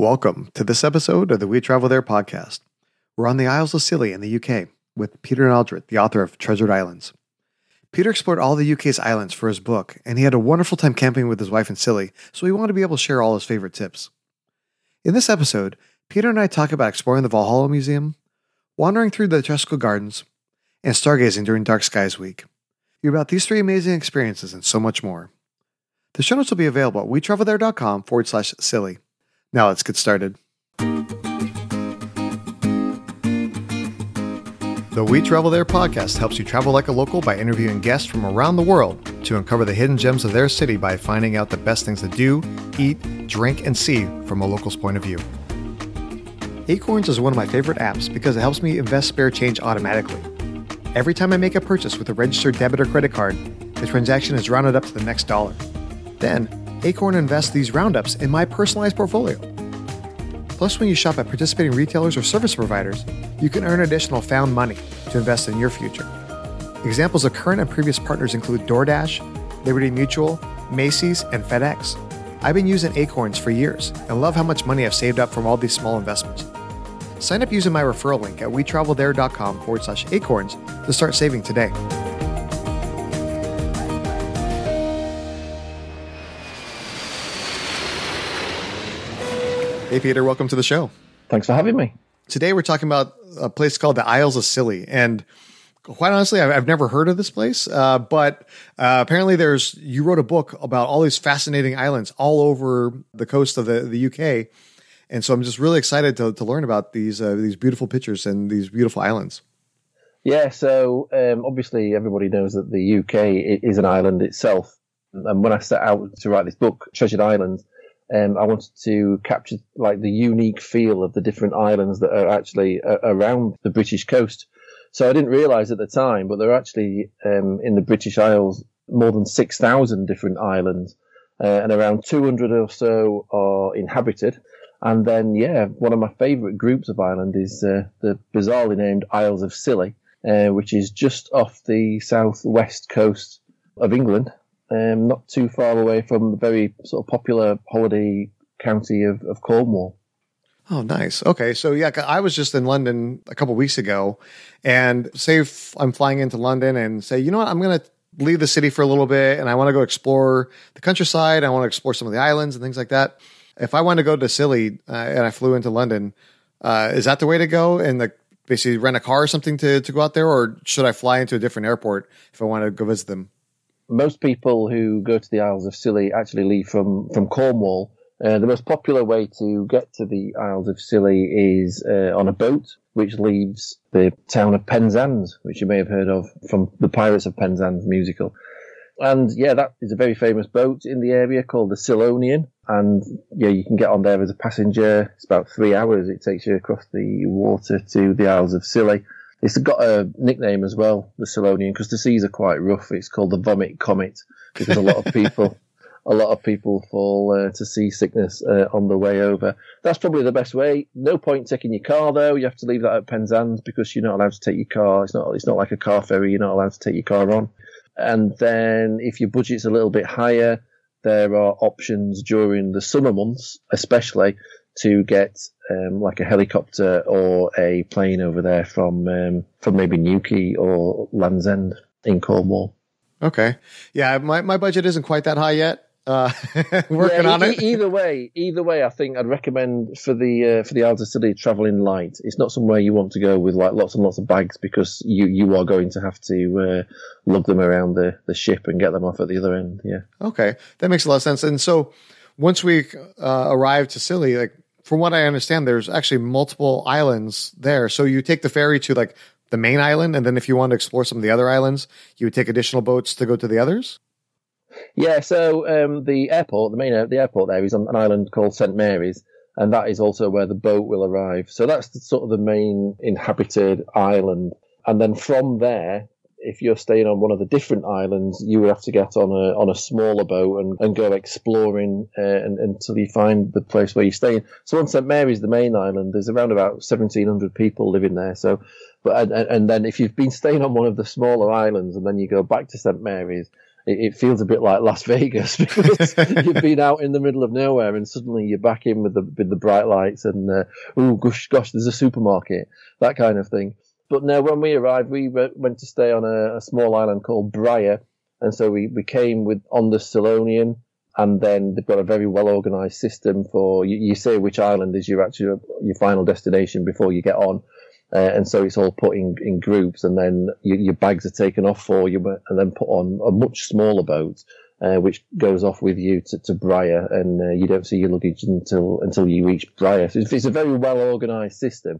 Welcome to this episode of the We Travel There podcast. We're on the Isles of Scilly in the UK with Peter Naldrett, the author of Treasured Islands. Peter explored all the UK's islands for his book, and he had a wonderful time camping with his wife in Scilly, so he wanted to be able to share all his favorite tips. In this episode, Peter and I talk about exploring the Valhalla Museum, wandering through the Tresco Gardens, and stargazing during Dark Skies Week. You're about these three amazing experiences and so much more. The show notes will be available at wetravelthere.com forward slash Scilly. Now let's get started. The We Travel There podcast helps you travel like a local by interviewing guests from around the world to uncover the hidden gems of their city by finding out the best things to do, eat, drink, and see from a local's point of view. Acorns is one of my favorite apps because it helps me invest spare change automatically. Every time I make a purchase with a registered debit or credit card, the transaction is rounded up to the next dollar. Then, Acorn invests these roundups in my personalized portfolio. Plus, when you shop at participating retailers or service providers, you can earn additional found money to invest in your future. Examples of current and previous partners include DoorDash, Liberty Mutual, Macy's, and FedEx. I've been using Acorns for years and love how much money I've saved up from all these small investments. Sign up using my referral link at wetravelthere.com forward slash acorns to start saving today. Hey, Peter, welcome to the show. Thanks for having me. Today, we're talking about a place called the Isles of Scilly. And quite honestly, I've, never heard of this place, uh, but uh, apparently, there's you wrote a book about all these fascinating islands all over the coast of the, the UK. And so I'm just really excited to, to learn about these uh, these beautiful pictures and these beautiful islands. Yeah, so um, obviously everybody knows that the UK is an island itself. And when I set out to write this book, Treasured Islands, um, I wanted to capture like the unique feel of the different islands that are actually uh, around the British coast. So I didn't realise at the time, but there are actually um, in the British Isles more than six thousand different islands, uh, and around two hundred or so are inhabited. And then, yeah, one of my favourite groups of island is uh, the bizarrely named Isles of Scilly, uh, which is just off the southwest coast of England um, not too far away from the very sort of popular holiday county of, of Cornwall. Oh, nice. Okay. So, yeah, I was just in London a couple weeks ago. And say I'm flying into London and say, you know what, I'm going to leave the city for a little bit and I want to go explore the countryside. I want to explore some of the islands and things like that. If I want to go to Scilly uh, and I flew into London, uh, is that the way to go? And the, basically rent a car or something to, to go out there? Or should I fly into a different airport if I want to go visit them? Most people who go to the Isles of Scilly actually leave from, from Cornwall. Uh, the most popular way to get to the Isles of Scilly is uh, on a boat, which leaves the town of Penzance, which you may have heard of from the Pirates of Penzance musical. And yeah, that is a very famous boat in the area called the Scillonian. And yeah, you can get on there as a passenger. It's about three hours it takes you across the water to the Isles of Scilly. It's got a nickname as well, the Scillonian, because the seas are quite rough. It's called the Vomit Comet because a lot of people, a lot of people fall uh, to seasickness uh, on the way over. That's probably the best way. No point taking your car though. You have to leave that at Penzance because you're not allowed to take your car. It's not. It's not like a car ferry. You're not allowed to take your car on. And then if your budget's a little bit higher, there are options during the summer months, especially to get um, like a helicopter or a plane over there from um, from maybe Newquay or Land's End in Cornwall. Okay, yeah, my my budget isn't quite that high yet. Uh, working yeah, on e- it. Either way, either way, I think I'd recommend for the uh, for the Isles of Scilly traveling light. It's not somewhere you want to go with like lots and lots of bags because you you are going to have to uh, lug them around the the ship and get them off at the other end. Yeah. Okay, that makes a lot of sense. And so once we uh, arrive to Scilly, like from what I understand, there's actually multiple islands there. So you take the ferry to like the main island, and then if you want to explore some of the other islands, you would take additional boats to go to the others. Yeah. So um, the airport, the main the airport there is on an island called St Mary's, and that is also where the boat will arrive. So that's the, sort of the main inhabited island, and then from there if you're staying on one of the different islands, you would have to get on a on a smaller boat and, and go exploring uh, and, until you find the place where you're staying. So on St Mary's, the main island, there's around about 1,700 people living there. So, but and, and then if you've been staying on one of the smaller islands and then you go back to St Mary's, it, feels a bit like Las Vegas because you've been out in the middle of nowhere and suddenly you're back in with the with the bright lights and uh, oh gosh, gosh, there's a supermarket, that kind of thing. But no, when we arrived, we went to stay on a, a small island called Bryher, and so we, we came with on the Scillonian, and then they've got a very well organised system for you, you, say which island is your actual your final destination before you get on, uh, and so it's all put in, in groups, and then you, your bags are taken off for you, and then put on a much smaller boat, uh, which goes off with you to, to Bryher, and uh, you don't see your luggage until until you reach Bryher. So it's, it's a very well organised system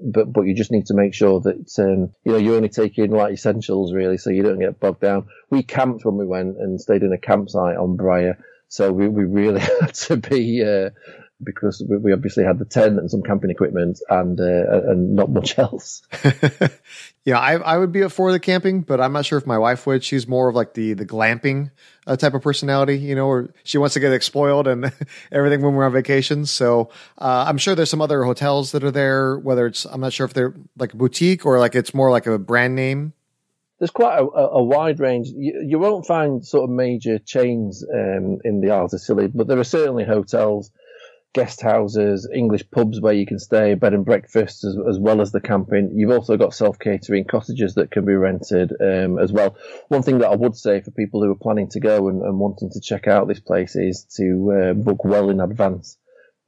but but you just need to make sure that um, you know you're only taking like essentials really, so you don't get bogged down. We camped when we went and stayed in a campsite on Bryher, so we, we really had to be uh, because we, we, obviously had the tent and some camping equipment and uh, and not much else. yeah, I I would be up for the camping, but I'm not sure if my wife would. She's more of like the the glamping uh, type of personality, you know, or she wants to get spoiled and everything when we're on vacation. So uh, I'm sure there's some other hotels that are there. Whether it's I'm not sure if they're like a boutique or like it's more like a brand name there's quite a, a, wide range. You, you, won't find sort of major chains um, in the Isles of Scilly, but there are certainly hotels guest houses, English pubs where you can stay, bed and breakfasts, as, as well as the camping. You've also got self catering cottages that can be rented um, as well. One thing that I would say for people who are planning to go and, and wanting to check out this place is to uh, book well in advance,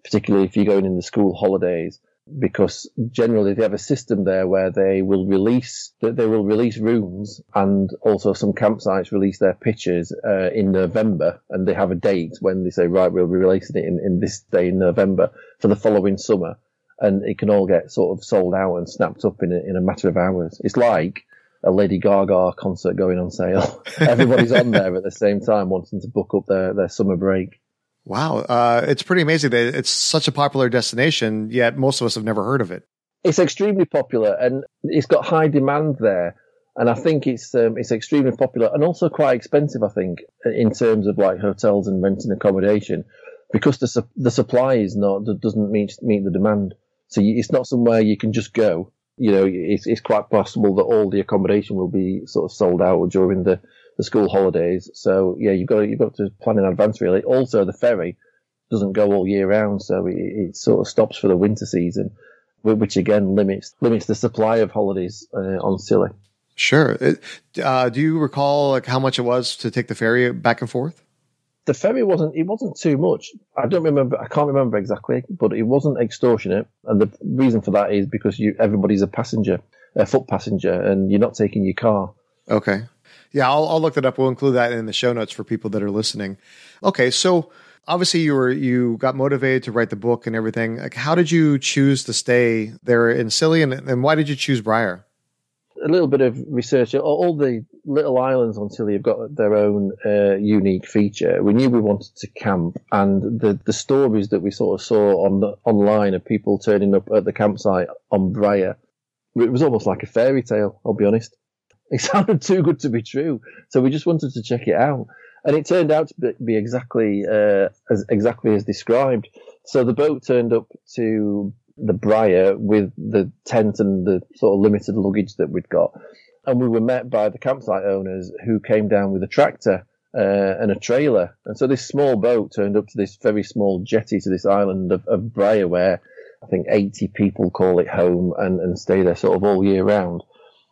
particularly if you're going in the school holidays because generally they have a system there where they will release they will release rooms and also some campsites release their pitches uh, in November and they have a date when they say right we'll be releasing it in, in this day in November for the following summer and it can all get sort of sold out and snapped up in a, in a matter of hours. It's like a Lady Gaga concert going on sale. Everybody's on there at the same time wanting to book up their, their summer break. Wow, uh, it's pretty amazing that it's such a popular destination, yet most of us have never heard of it. It's extremely popular, and it's got high demand there. And I think it's um, it's extremely popular and also quite expensive. I think in terms of like hotels and renting accommodation, because the su- the supply is not doesn't meet meet the demand. So you, it's not somewhere you can just go. You know, it's it's quite possible that all the accommodation will be sort of sold out during the the school holidays. So yeah, you've got to, you've got to plan in advance really. Also, the ferry doesn't go all year round, so it, it sort of stops for the winter season, which again limits limits the supply of holidays uh, on Scilly. Sure. Uh, do you recall like how much it was to take the ferry back and forth? The ferry wasn't it wasn't too much. I don't remember. I can't remember exactly, but it wasn't extortionate. And the reason for that is because you everybody's a passenger, a foot passenger, and you're not taking your car. Okay. Yeah, I'll, I'll look that up. We'll include that in the show notes for people that are listening. Okay, so obviously you were you got motivated to write the book and everything. Like, how did you choose to stay there in Scilly, and, and why did you choose Bryher? A little bit of research. All the little islands on Scilly have got their own uh, unique feature. We knew we wanted to camp, and the the stories that we sort of saw on the online of people turning up at the campsite on Bryher, it was almost like a fairy tale. I'll be honest. It sounded too good to be true, so we just wanted to check it out, and it turned out to be exactly uh, as exactly as described. So the boat turned up to the Bryher with the tent and the sort of limited luggage that we'd got, and we were met by the campsite owners who came down with a tractor uh, and a trailer. And so this small boat turned up to this very small jetty to this island of, of Bryher where I think 80 people call it home and, and stay there sort of all year round.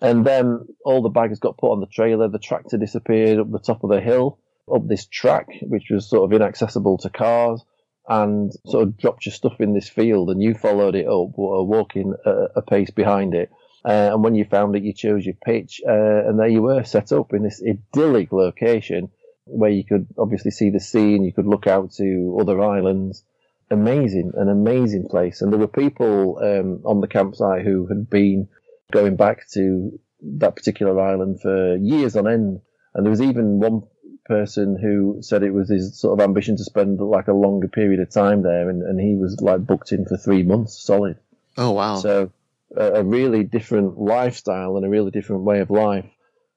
And then all the bags got put on the trailer. The tractor disappeared up the top of the hill, up this track, which was sort of inaccessible to cars, and sort of dropped your stuff in this field. And you followed it up, walking a, pace behind it. Uh, and when you found it, you chose your pitch, uh, and there you were, set up in this idyllic location where you could obviously see the sea and you could look out to other islands. Amazing, an amazing place. And there were people um, on the campsite who had been going back to that particular island for years on end. And there was even one person who said it was his sort of ambition to spend like a longer period of time there, and, and he was like booked in for three months solid. Oh wow! So a, a really different lifestyle and a really different way of life.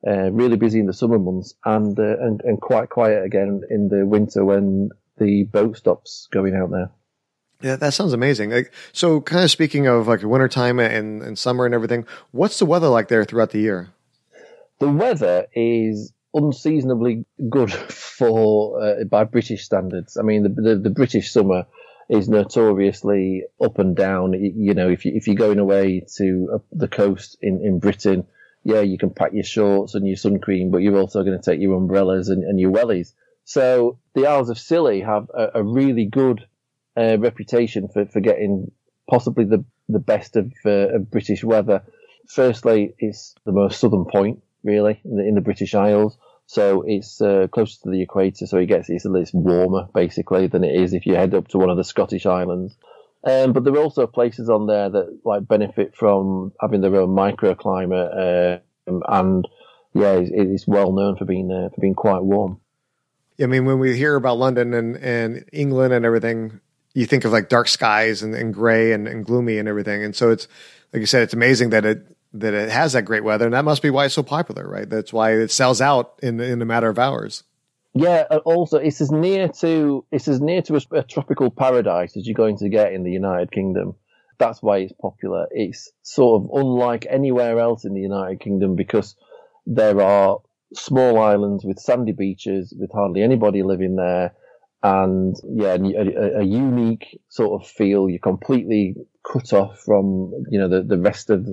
Uh, really busy in the summer months and, uh, and and quite quiet again in the winter when the boat stops going out there. Yeah, that sounds amazing. Like, so kind of speaking of like wintertime and, and summer and everything, what's the weather like there throughout the year? The weather is unseasonably good for uh, by British standards. I mean, the, the, the British summer is notoriously up and down. You know, if you if you're going away to the coast in in Britain, yeah, you can pack your shorts and your sun cream, but you're also going to take your umbrellas and, and your wellies. So the Isles of Scilly have a, a really good uh, reputation for, for getting possibly the, the best of, uh, of British weather. Firstly, it's the most southern point, really, in the, in the British Isles. So it's uh, closer to the equator, so it gets it's, it's warmer basically than it is if you head up to one of the Scottish islands. Um, but there are also places on there that like benefit from having their own microclimate, um, and yeah, it's, it's, well known for being uh, for being quite warm. I mean, when we hear about London and, and England and everything, you think of like dark skies and, and gray and, and gloomy and everything. And so it's like you said, it's amazing that it that it has that great weather, and that must be why it's so popular, right? That's why it sells out in in a matter of hours. Yeah, also it's as near to it's as near to a, a, tropical paradise as you're going to get in the United Kingdom. That's why it's popular. It's sort of unlike anywhere else in the United Kingdom because there are small islands with sandy beaches with hardly anybody living there, and yeah, a, a unique sort of feel. You're completely cut off from you know the, the rest of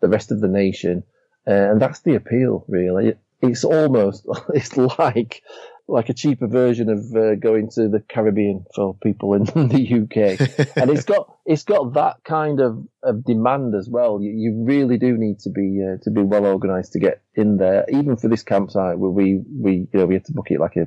the rest of the nation, uh, and that's the appeal really. It's almost it's like like a cheaper version of uh, going to the Caribbean for people in the UK, and it's got it's got that kind of, of demand as well. You, you really do need to be uh, to be well organised to get in there. Even for this campsite, where we we you know we had to book it like a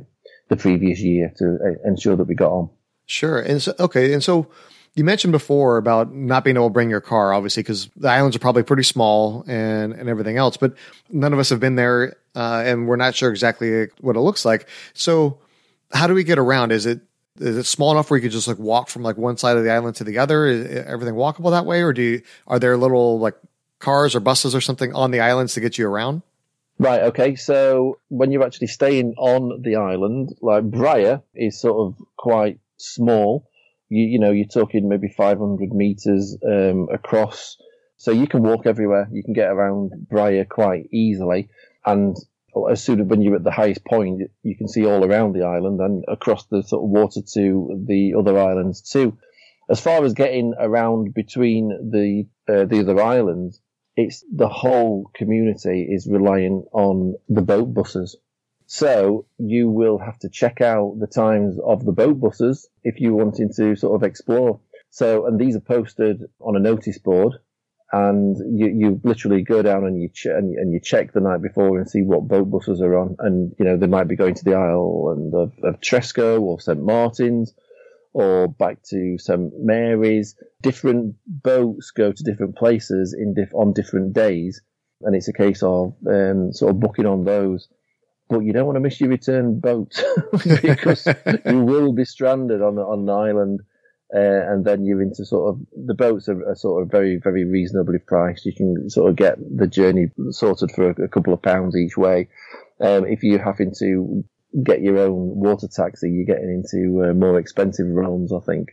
the previous year to uh, ensure that we got on. Sure, and so okay, and so you mentioned before about not being able to bring your car, obviously, because the islands are probably pretty small and, and everything else, but none of us have been there uh, and we're not sure exactly what it looks like. So, how do we get around? Is it is it small enough where you could just like walk from like one side of the island to the other? Is everything walkable that way, or do you, are there little like cars or buses or something on the islands to get you around? Right. Okay. So when you're actually staying on the island, like Bryher is sort of quite small you, you know, you're talking maybe 500 meters um, across. So you can walk everywhere. You can get around Bryher quite easily. And as soon as when you're at the highest point, you can see all around the island and across the sort of water to the other islands too. As far as getting around between the uh, the other islands, it's the whole community is relying on the boat buses. So you will have to check out the times of the boat buses if you're wanting to sort of explore. So, and these are posted on a notice board and you, you literally go down and you, ch- and, you, and you check the night before and see what boat buses are on. And, you know, they might be going to the island of, of Tresco or St. Martin's or back to St. Mary's. Different boats go to different places in on different days. And it's a case of um, sort of booking on those but you don't want to miss your return boat because you will be stranded on on an island, uh, and then you're into sort of the boats are, are, sort of very very reasonably priced. You can sort of get the journey sorted for a, a couple of pounds each way. Um, if you're having to get your own water taxi, you're getting into uh, more expensive realms, I think.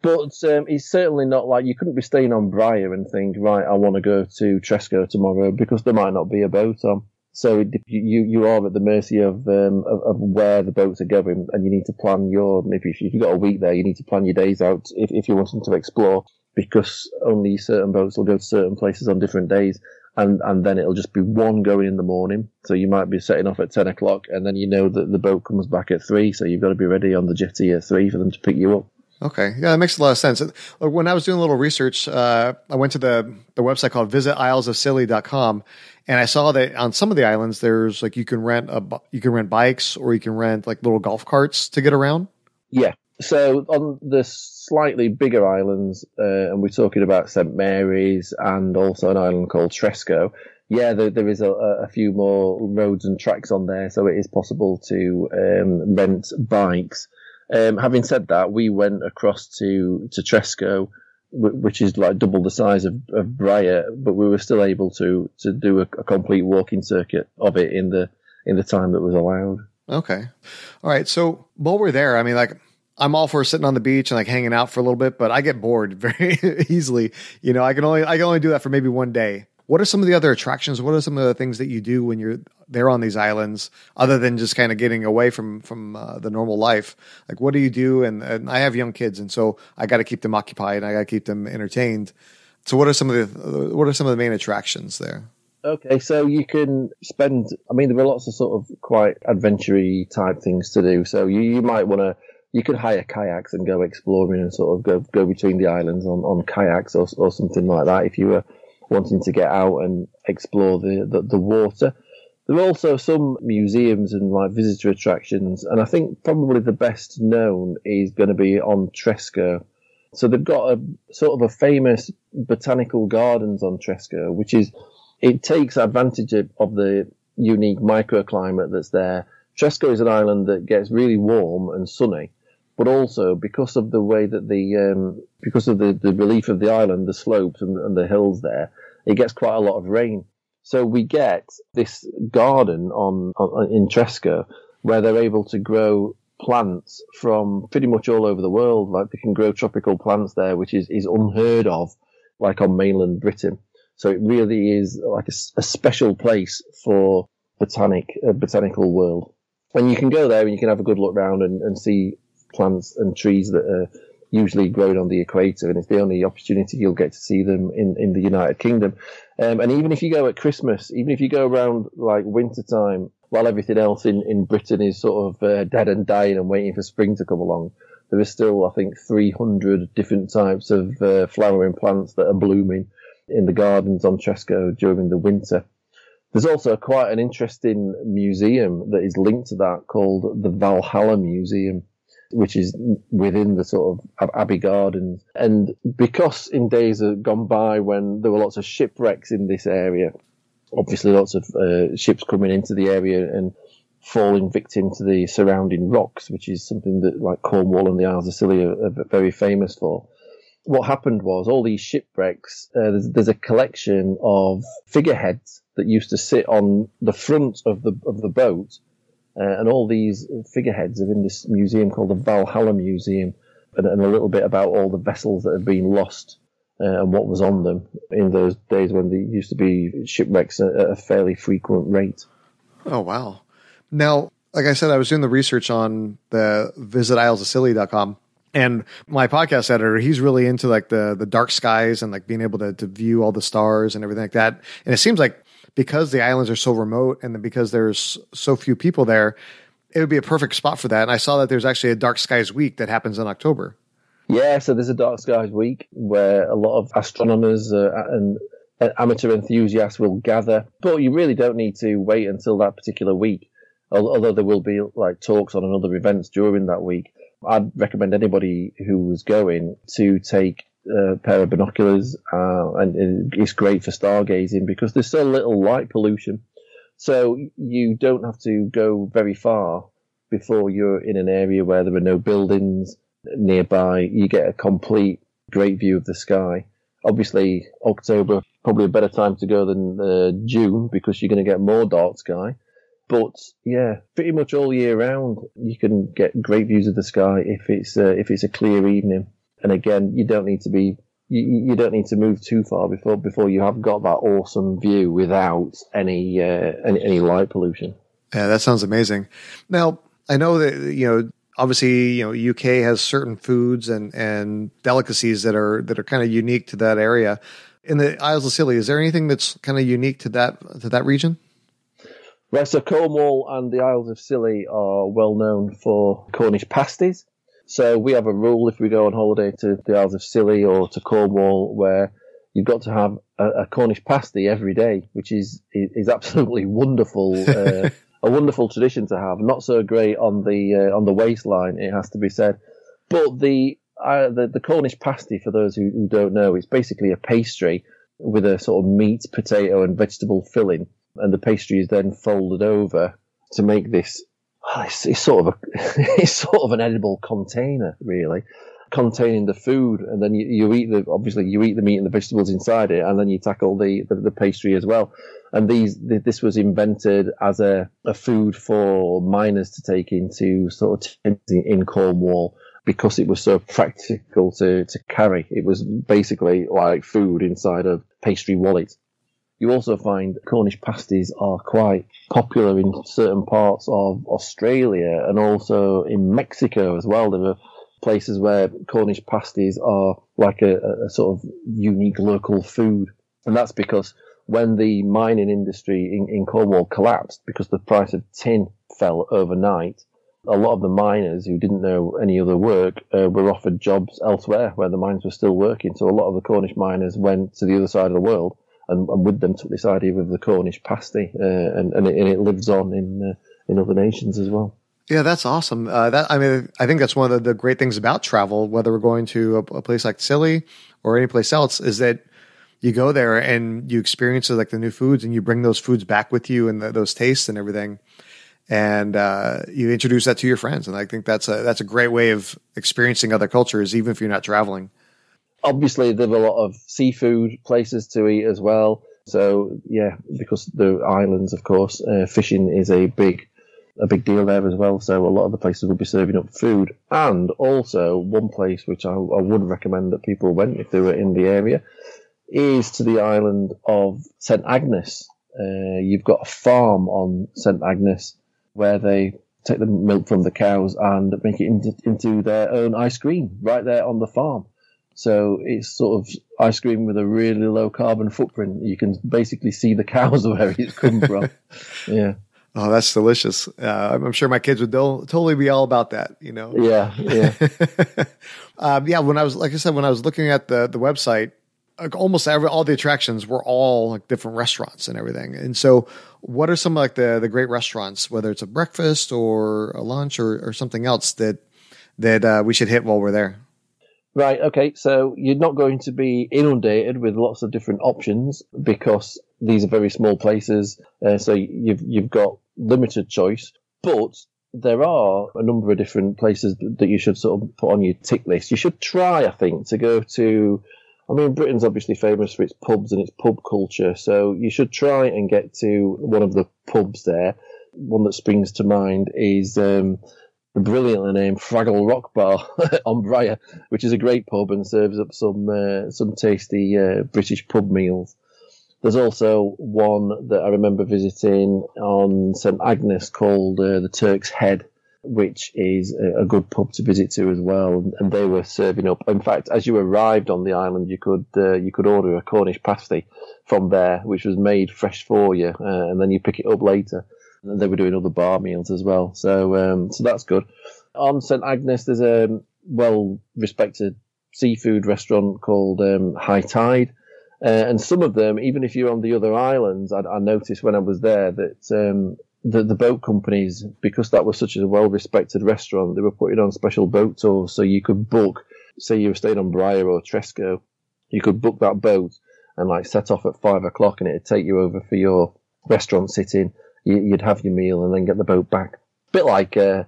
But um, it's certainly not like you couldn't be staying on Bryher and think, right, I want to go to Tresco tomorrow because there might not be a boat on. So you you are at the mercy of, um, of, of where the boats are going, and you need to plan your. If, you, if you've got a week there, you need to plan your days out if, if you're wanting to explore, because only certain boats will go to certain places on different days, and and then it'll just be one going in the morning. So you might be setting off at ten o'clock, and then you know that the boat comes back at three, so you've got to be ready on the jetty at three for them to pick you up. Okay, yeah, that makes a lot of sense. When I was doing a little research, uh, I went to the the website called Visit Isles of visitislesofscilly.com, and I saw that on some of the islands, there's like you can rent a you can rent bikes or you can rent like little golf carts to get around. Yeah. So on the slightly bigger islands, uh, and we're talking about St Mary's and also an island called Tresco. Yeah, there, there is a, a, few more roads and tracks on there, so it is possible to um, rent bikes. Um, having said that, we went across to to Tresco which is like double the size of, of Bryher, but we were still able to to do a, a, complete walking circuit of it in the in the time that was allowed. Okay, all right. So while we're there, I mean, like I'm all for sitting on the beach and like hanging out for a little bit, but I get bored very easily. You know, I can only I can only do that for maybe one day. What are some of the other attractions? What are some of the things that you do when you're there on these islands, other than just kind of getting away from from uh, the normal life? Like, what do you do? And, and I have young kids, and so I got to keep them occupied. And I got to keep them entertained. So, what are some of the what are some of the main attractions there? Okay, so you can spend. I mean, there are lots of sort of quite adventure type things to do. So you, you might want to. You could hire kayaks and go exploring and sort of go go between the islands on, on kayaks or, or something like that. If you were wanting to get out and explore the, the, the water, there are also some museums and like visitor attractions, and I think probably the best known is going to be on Tresco. So they've got a sort of a famous botanical gardens on Tresco, which is it takes advantage of, of the unique microclimate that's there. Tresco is an island that gets really warm and sunny, but also because of the way that the um, because of the, the relief of the island, the slopes and, and the hills there, it gets quite a lot of rain. So we get this garden on, on in Tresco where they're able to grow plants from pretty much all over the world. Like they can grow tropical plants there, which is, is unheard of, like on mainland Britain. So it really is like a, a special place for botanic, uh, botanical world. And you can go there and you can have a good look around and, and see plants and trees that are usually grown on the equator, and it's the only opportunity you'll get to see them in, in the United Kingdom. Um, and even if you go at Christmas, even if you go around like winter time, while everything else in, in Britain is sort of uh, dead and dying and waiting for spring to come along, there is still, I think, 300 different types of uh, flowering plants that are blooming in the gardens on Tresco during the winter. There's also quite an interesting museum that is linked to that called the Valhalla Museum, which is within the sort of Abbey Gardens. And because in days gone by when there were lots of shipwrecks in this area, obviously lots of uh, ships coming into the area and falling victim to the surrounding rocks, which is something that like Cornwall and the Isles of Scilly are, are very famous for what happened was all these shipwrecks. Uh, there's, there's, a collection of figureheads that used to sit on the front of the of the boat, uh, and all these figureheads are in this museum called the Valhalla Museum, and, and a little bit about all the vessels that have been lost uh, and what was on them in those days when there used to be shipwrecks at a fairly frequent rate. Oh wow! Now, like I said, I was doing the research on the visit visitislesofscilly.com and my podcast editor, he's really into like the the dark skies and like being able to to view all the stars and everything like that. And it seems like because the islands are so remote and because there's so few people there, it would be a perfect spot for that. And I saw that there's actually a dark skies week that happens in October. Yeah, so there's a dark skies week where a lot of astronomers uh, and amateur enthusiasts will gather, but you really don't need to wait until that particular week. Although there will be like talks on other events during that week. I'd recommend anybody who was going to take a pair of binoculars, uh, and it's great for stargazing because there's so little light pollution. So you don't have to go very far before you're in an area where there are no buildings nearby. You get a complete great view of the sky. Obviously, October probably a better time to go than uh, June because you're going to get more dark sky. But yeah, pretty much all year round, you can get great views of the sky if it's uh, if it's a clear evening. And again, you don't need to be you, you don't need to move too far before before you have got that awesome view without any uh, any, any light pollution. Yeah, that sounds amazing. Now, I know that you know obviously you know UK has certain foods and and delicacies that are that are kind of unique to that area. In the Isles of Scilly, is there anything that's kind of unique to that to that region? Right, so Cornwall and the Isles of Scilly are well known for Cornish pasties. So we have a rule if we go on holiday to the Isles of Scilly or to Cornwall where you've got to have a, a Cornish pasty every day, which is is absolutely wonderful. Uh, a wonderful tradition to have. Not so great on the uh, on the waistline, it has to be said. But the uh, the, the Cornish pasty, for those who, who don't know, it's basically a pastry with a sort of meat, potato, and vegetable filling and the pastry is then folded over to make this. Well, it's, it's, sort of a it's sort of an edible container, really, containing the food, and then you, you eat the obviously you eat the meat and the vegetables inside it, and then you tackle the the, the pastry as well. And these this was invented as a, a food for miners to take into sort of in Cornwall because it was so practical to, to carry. It was basically like food inside a pastry wallet. You also find Cornish pasties are quite popular in certain parts of Australia and also in Mexico as well. There are places where Cornish pasties are like a, a sort of unique local food. And that's because when the mining industry in, in Cornwall collapsed because the price of tin fell overnight, a lot of the miners who didn't know any other work uh, were offered jobs elsewhere where the mines were still working. So a lot of the Cornish miners went to the other side of the world and, and with them took this idea of the Cornish pasty, uh, and, and it, and, it, lives on in uh, in other nations as well. Yeah, that's awesome. Uh, that I mean, I think that's one of the, the great things about travel, whether we're going to a, a, place like Scilly or any place else, is that you go there and you experience like the new foods, and you bring those foods back with you and the, those tastes and everything, and uh, you introduce that to your friends. And I think that's a that's a great way of experiencing other cultures, even if you're not traveling obviously there are a lot of seafood places to eat as well. So yeah, because the islands, of course, uh, fishing is a big a big deal there as well. So a lot of the places will be serving up food, and also one place which I, I would recommend that people went if they were in the area is to the island of St Agnes. Uh, you've got a farm on St Agnes where they take the milk from the cows and make it into, into their own ice cream right there on the farm. So it's sort of ice cream with a really low carbon footprint. You can basically see the cows of where it's come from. yeah. Oh, that's delicious. Uh, I'm sure my kids would totally be all about that, you know? Yeah. Yeah. um, yeah. When I was, like I said, when I was looking at the, the website, like almost every, all the attractions were all like different restaurants and everything. And so what are some like the, the great restaurants, whether it's a breakfast or a lunch or, or something else that, that uh, we should hit while we're there? Right, okay, so you're not going to be inundated with lots of different options because these are very small places, uh, so you've you've got limited choice. But there are a number of different places that you should sort of put on your tick list. You should try, I think, to go to. I mean, Britain's obviously famous for its pubs and its pub culture, so you should try and get to one of the pubs there. One that springs to mind is um, brilliantly named Fraggle Rock Bar on Bryher, which is a great pub and serves up some uh, some tasty uh, British pub meals. There's also one that I remember visiting on St Agnes called uh, the Turk's Head, which is a, a, good pub to visit to as well. And they were serving up. In fact, as you arrived on the island, you could uh, you could order a Cornish pasty from there, which was made fresh for you, uh, and then you pick it up later they were doing other bar meals as well. So um, so that's good. On St Agnes, there's a well respected seafood restaurant called um, High Tide. Uh, and some of them, even if you're on the other islands, I, I noticed when I was there that um, the, the boat companies, because that was such a well respected restaurant, they were putting on special boat tours. So you could book, say you were staying on Bryher or Tresco, you could book that boat and like set off at five o'clock and it'd take you over for your restaurant sitting you, would have your meal and then get the boat back. Bit like uh,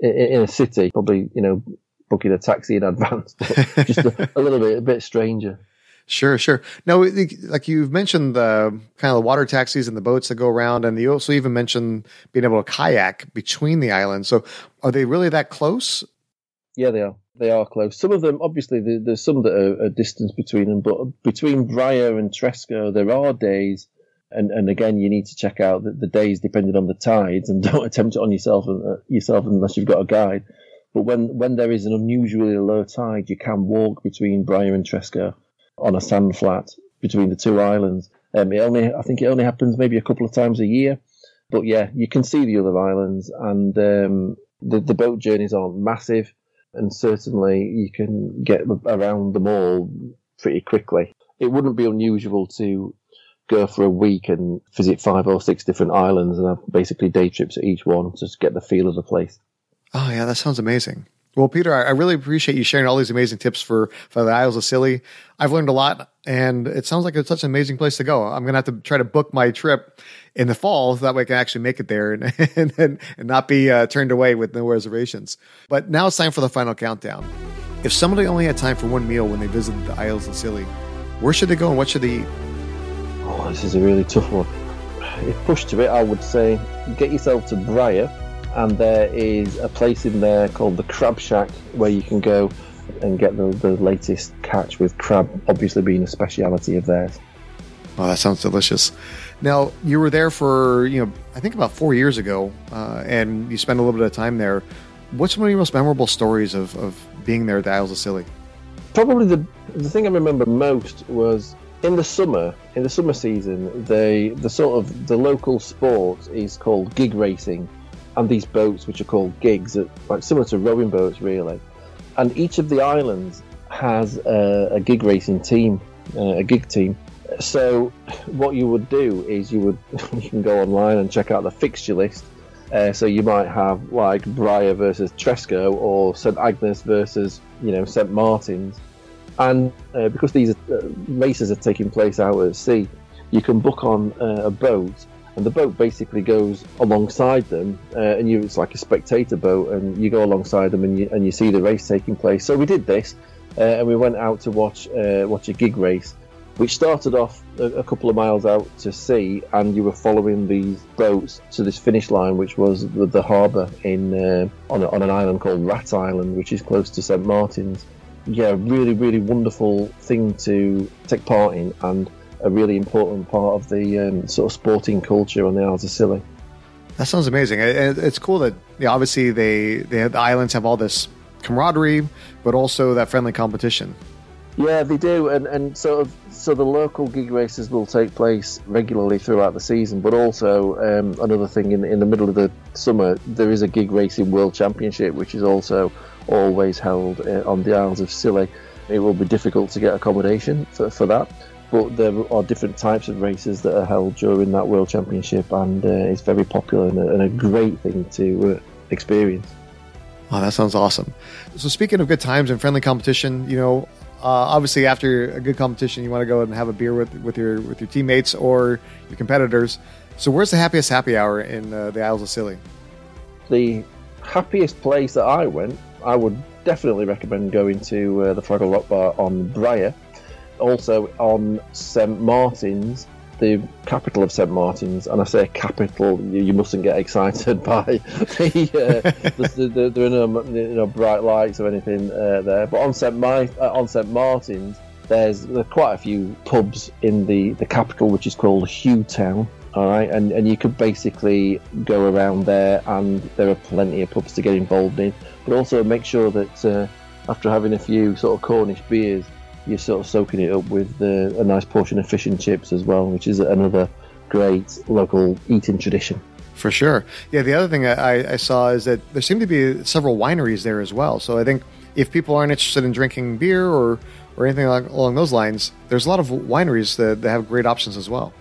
in, a city, probably you know booking a taxi in advance, just a, a, little bit a bit stranger. Sure, sure. Now, like you've mentioned the kind of the water taxis and the boats that go around, and you also even mentioned being able to kayak between the islands. So, are they really that close? Yeah, they are. They are close. Some of them, obviously, there's some that are a distance between them, but between Bryher and Tresco, there are days and and again, you need to check out the, the days depending on the tides, and don't attempt it on yourself uh, yourself unless you've got a guide. But when when there is an unusually low tide, you can walk between Bryher and Tresco on a sand flat between the two islands. Um, it only I think it only happens maybe a couple of times a year, but yeah, you can see the other islands, and um, the the boat journeys aren't massive, and certainly you can get around them all pretty quickly. It wouldn't be unusual to go for a week and visit five or six different islands and have basically day trips at each one to get the feel of the place. Oh yeah, that sounds amazing. Well, Peter, I really appreciate you sharing all these amazing tips for, for the Isles of Scilly. I've learned a lot, and it sounds like it's such an amazing place to go. I'm going to have to try to book my trip in the fall so that way I can actually make it there and and, and, and not be uh, turned away with no reservations. But now it's time for the final countdown. If somebody only had time for one meal when they visited the Isles of Scilly, where should they go and what should they eat? Oh, this is a really tough one. If pushed to it, I would say get yourself to Bryher, and there is a place in there called the Crab Shack where you can go and get the, the latest catch with crab, obviously being a speciality of theirs. Oh, that sounds delicious. Now you were there for you know I think about four years ago, uh, and you spent a little bit of time there. What's one of your most memorable stories of, of being there at the Isles of Scilly? Probably the the thing I remember most was in the summer. In the summer season, they the sort of the local sport is called gig racing, and these boats which are called gigs, are like similar to rowing boats really. And each of the islands has a, a gig racing team, uh, a gig team. So what you would do is you would you can go online and check out the fixture list. Uh, so you might have like Bryher versus Tresco or St Agnes versus you know St Martin's, and uh, because these uh, races are taking place out at sea, you can book on uh, a boat, and the boat basically goes alongside them, uh, and you it's like a spectator boat, and you go alongside them and you and you see the race taking place. So we did this, uh, and we went out to watch watch a gig race which started off a, a, couple of miles out to sea, and you were following these boats to this finish line, which was the, the harbour in on, a, on, an island called Rat Island, which is close to St Martin's. Yeah, really, really wonderful thing to take part in, and a really important part of the um, sort of sporting culture on the Isles of Scilly. That sounds amazing. It's cool that yeah, obviously they, they the islands have all this camaraderie, but also that friendly competition. Yeah, they do, and and sort of so the local gig races will take place regularly throughout the season, but also um, another thing in in the middle of the summer there is a gig racing world championship, which is also always held uh, on the Isles of Scilly. It will be difficult to get accommodation for, for that, but there are different types of races that are held during that world championship, and uh, it's very popular and a, and a great thing to uh, experience. Oh, that sounds awesome. So, speaking of good times and friendly competition, you know, uh, obviously, after a good competition, you want to go and have a beer with, with your with your teammates or your competitors. So, where's the happiest happy hour in uh, the Isles of Scilly? The happiest place that I went, I would definitely recommend going to uh, the Fraggle Rock Bar on Bryher. Also on St Martin's, the capital of St Martin's, and I say capital, you, you mustn't get excited by the, uh, the, the, there are no you know, bright lights or anything uh, there. But on St uh, on St Martin's, there's there quite a few pubs in the, the capital, which is called Hugh Town. All right, and and you could basically go around there, and there are plenty of pubs to get involved in. But also make sure that uh, after having a few sort of Cornish beers, you're sort of soaking it up with uh, a nice portion of fish and chips as well, which is another great local eating tradition. For sure. Yeah, the other thing I, I saw is that there seem to be several wineries there as well. So I think if people aren't interested in drinking beer or, or anything along those lines, there's a lot of wineries that, that have great options as well.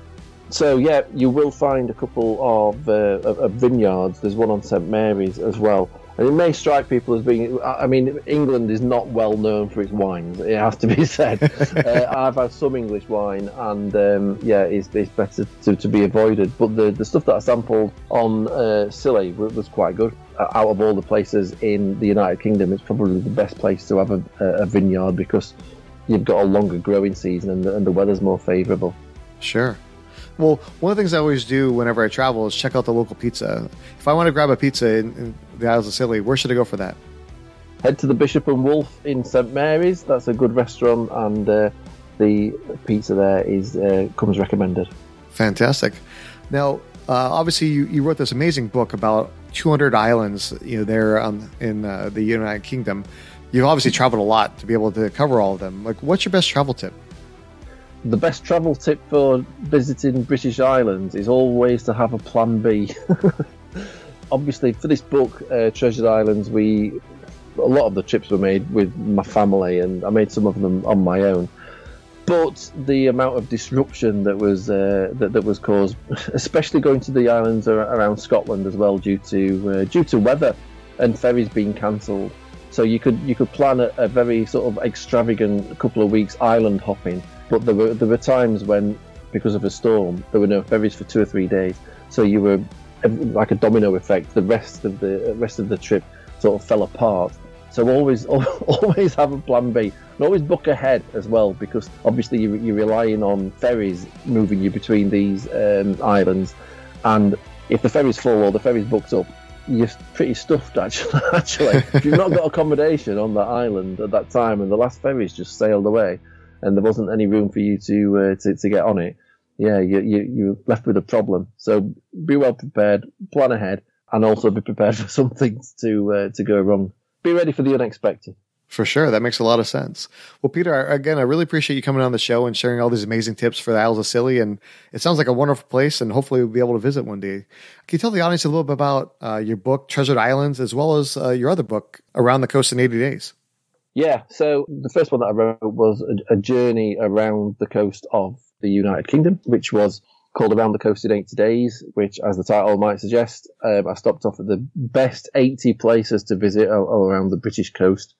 So yeah, you will find a couple of, uh, of vineyards. There's one on St Mary's as well, and it may strike people as being, I mean, England is not well known for its wines, it has to be said. uh, I've had some English wine, and um, yeah, it's, it's better to, to be avoided. But the, the stuff that I sampled on uh, Scilly was quite good. Out of all the places in the United Kingdom, it's probably the best place to have a, a vineyard because you've got a longer growing season and the, and the weather's more favourable. Sure. Well, one of the things I always do whenever I travel is check out the local pizza. If I want to grab a pizza in, in the Isles of Scilly, where should I go for that? Head to the Bishop and Wolf in St Mary's. That's a good restaurant, and uh, the pizza there is uh, comes recommended. Fantastic. Now, uh, obviously, you, you wrote this amazing book about 200 islands. You know, there um, in uh, the United Kingdom. You've obviously traveled a lot to be able to cover all of them. Like, what's your best travel tip? The best travel tip for visiting British Islands is always to have a plan B. Obviously, for this book, uh, Treasured Islands, we a lot of the trips were made with my family, and I made some of them on my own. But the amount of disruption that was uh, that, that was caused, especially going to the islands around Scotland as well, due to uh, due to weather and ferries being cancelled. So you could you could plan a, a very sort of extravagant couple of weeks island hopping but there were there were times when, because of a storm, there were no ferries for two or three days. So you were like a domino effect. The rest of the rest of the trip sort of fell apart. So always always have a plan B, and always book ahead as well, because obviously you, you're relying on ferries moving you between these um, islands, and if the ferries full or the ferries booked up, you're pretty stuffed actually. actually, if you've not got accommodation on that island at that time, and the last ferries just sailed away, and there wasn't any room for you to uh, to, to, get on it, yeah, you, you, you're left with a problem. So be well prepared, plan ahead, and also be prepared for some things to uh, to go wrong. Be ready for the unexpected. For sure. That makes a lot of sense. Well, Peter, again, I really appreciate you coming on the show and sharing all these amazing tips for the Isles of Scilly. And it sounds like a wonderful place, and hopefully we'll be able to visit one day. Can you tell the audience a little bit about uh, your book, Treasured Islands, as well as uh, your other book, Around the Coast in 80 Days? Yeah. So the first one that I wrote was a, a journey around the coast of the United Kingdom, which was called Around the Coast in 80 Days, which, as the title might suggest, um, I stopped off at the best 80 places to visit all around the British coast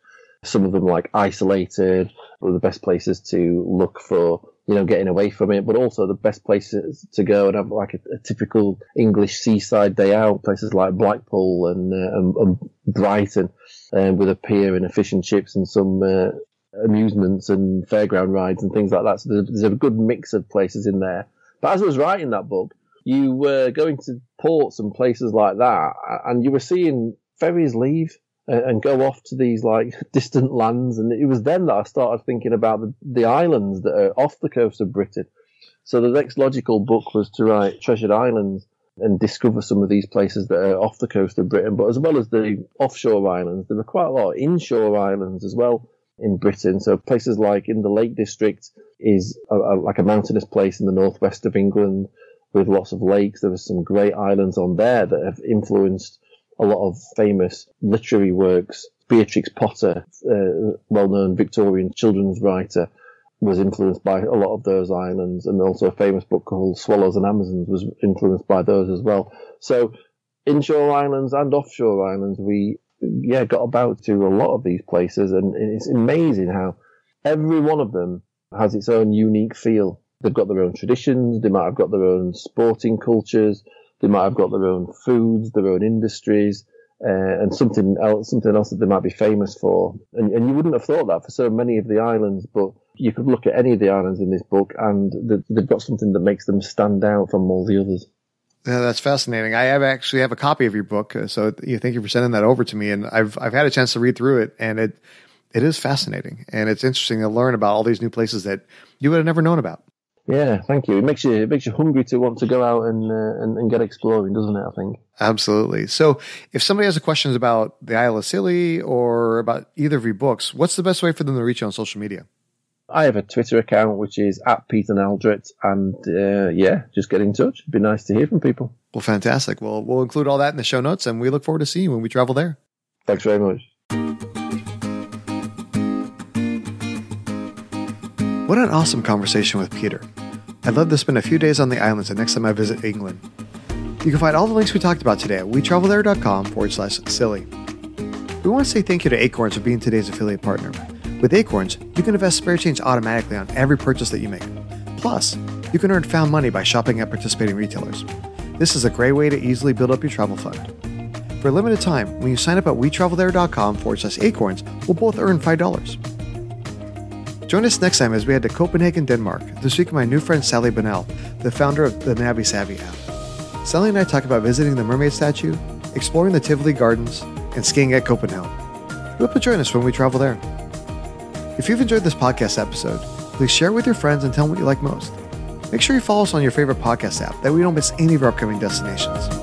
some of them like isolated, or the best places to look for, you know, getting away from it, but also the best places to go and have like a, a typical English seaside day out, places like Blackpool and, uh, and, and Brighton, um, with a pier and a fish and chips and some uh, amusements and fairground rides and things like that. So there's, there's a good mix of places in there. But as I was writing that book, you were going to ports and places like that, and you were seeing ferries leave and go off to these like distant lands. And it was then that I started thinking about the, the islands that are off the coast of Britain. So the next logical book was to write Treasured Islands and discover some of these places that are off the coast of Britain, but as well as the offshore islands, there are quite a lot of inshore islands as well in Britain. So places like in the Lake District is a, a, like a mountainous place in the northwest of England with lots of lakes. There are some great islands on there that have influenced a lot of famous literary works. Beatrix Potter, uh, well-known Victorian children's writer, was influenced by a lot of those islands, and also a famous book called Swallows and Amazons was influenced by those as well. So, inshore islands and offshore islands, we yeah got about to a lot of these places, and it's amazing how every one of them has its own unique feel. They've got their own traditions. They might have got their own sporting cultures. They might have got their own foods, their own industries, uh, and something else, something else that they might be famous for. And, and you wouldn't have thought that for so many of the islands, but you could look at any of the islands in this book, and they've got something that makes them stand out from all the others. Yeah, that's fascinating. I have actually have a copy of your book, uh, so thank you for sending that over to me, and I've I've had a chance to read through it, and it it is fascinating, and it's interesting to learn about all these new places that you would have never known about. Yeah, thank you. It makes you it makes you hungry to want to go out and, uh, and, and get exploring, doesn't it? I think absolutely. So, if somebody has questions about the Isle of Scilly or about either of your books, what's the best way for them to reach you on social media? I have a Twitter account which is at Peter Naldrett, and uh, yeah, just get in touch. It'd be nice to hear from people. Well, fantastic. Well, we'll include all that in the show notes, and we look forward to seeing you when we travel there. Thanks very much. What an awesome conversation with Peter. I'd love to spend a few days on the islands the next time I visit England. You can find all the links we talked about today at wetravelthere.com forward slash Scilly. We want to say thank you to Acorns for being today's affiliate partner. With Acorns, you can invest spare change automatically on every purchase that you make. Plus, you can earn found money by shopping at participating retailers. This is a great way to easily build up your travel fund. For a limited time, when you sign up at wetravelthere.com forward slash acorns, we'll both earn $5. Join us next time as we head to Copenhagen, Denmark, to speak with my new friend Sally Bonnell, the founder of the Navi Savvy app. Sally and I talk about visiting the mermaid statue, exploring the Tivoli Gardens, and skiing at CopenHill. We hope to join us when we travel there. If you've enjoyed this podcast episode, please share it with your friends and tell them what you like most. Make sure you follow us on your favorite podcast app that we don't miss any of our upcoming destinations.